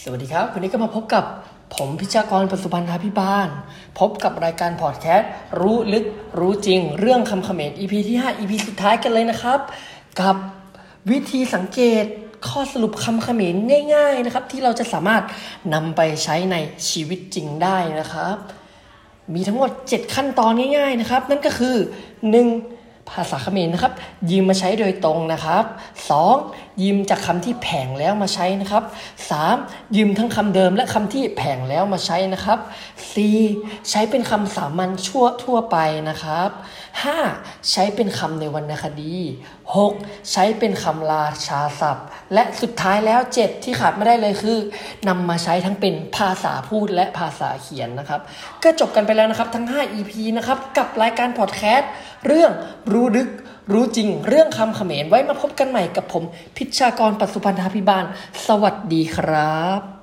สวัสดีครับ วันนี้ก็มาพบกับผมพิชากรปัสุพันธาพิบาล พบกับรายการพอดแคสต์รู้ลึกรู้จริง เรื่องคำเขมร EP ที่ 5 EP สุดท้ายกันเลยนะครับ กับวิธีสังเกตข้อสรุปคำเขมรง่าย ๆนะครับ ที่เราจะสามารถนำไปใช้ในชีวิตจริงได้นะครับ มีทั้งหมด 7 ขั้นตอนง่าย ๆนะครับ นั่นก็คือ 1. ภาษาเขมรนะครับ ยืมมาใช้โดยตรงนะครับ 2. ยืมจากคำที่แผงแล้วมาใช้นะครับ 3. ยืมทั้งคำเดิมและคำที่แผงแล้วมาใช้นะครับ 4. ใช้เป็นคำสามัญชั่วทั่วไปนะครับ 5. ใช้เป็นคำในวรรณคดี 6. ใช้เป็นคำราชาศัพท์ และสุดท้ายแล้ว 7 ที่ขาดไม่ได้เลยคือนำมาใช้ทั้งเป็นภาษาพูดและภาษาเขียนนะครับ ก็จบกันไปแล้วนะครับทั้ง 5 EP นะครับกับรายการพอดแคสต์เรื่องรู้ดึก รู้จริง เรื่องคำเขมรไว้มาพบกันใหม่กับผม พิชากรปัสุพันธาพิบาล สวัสดีครับ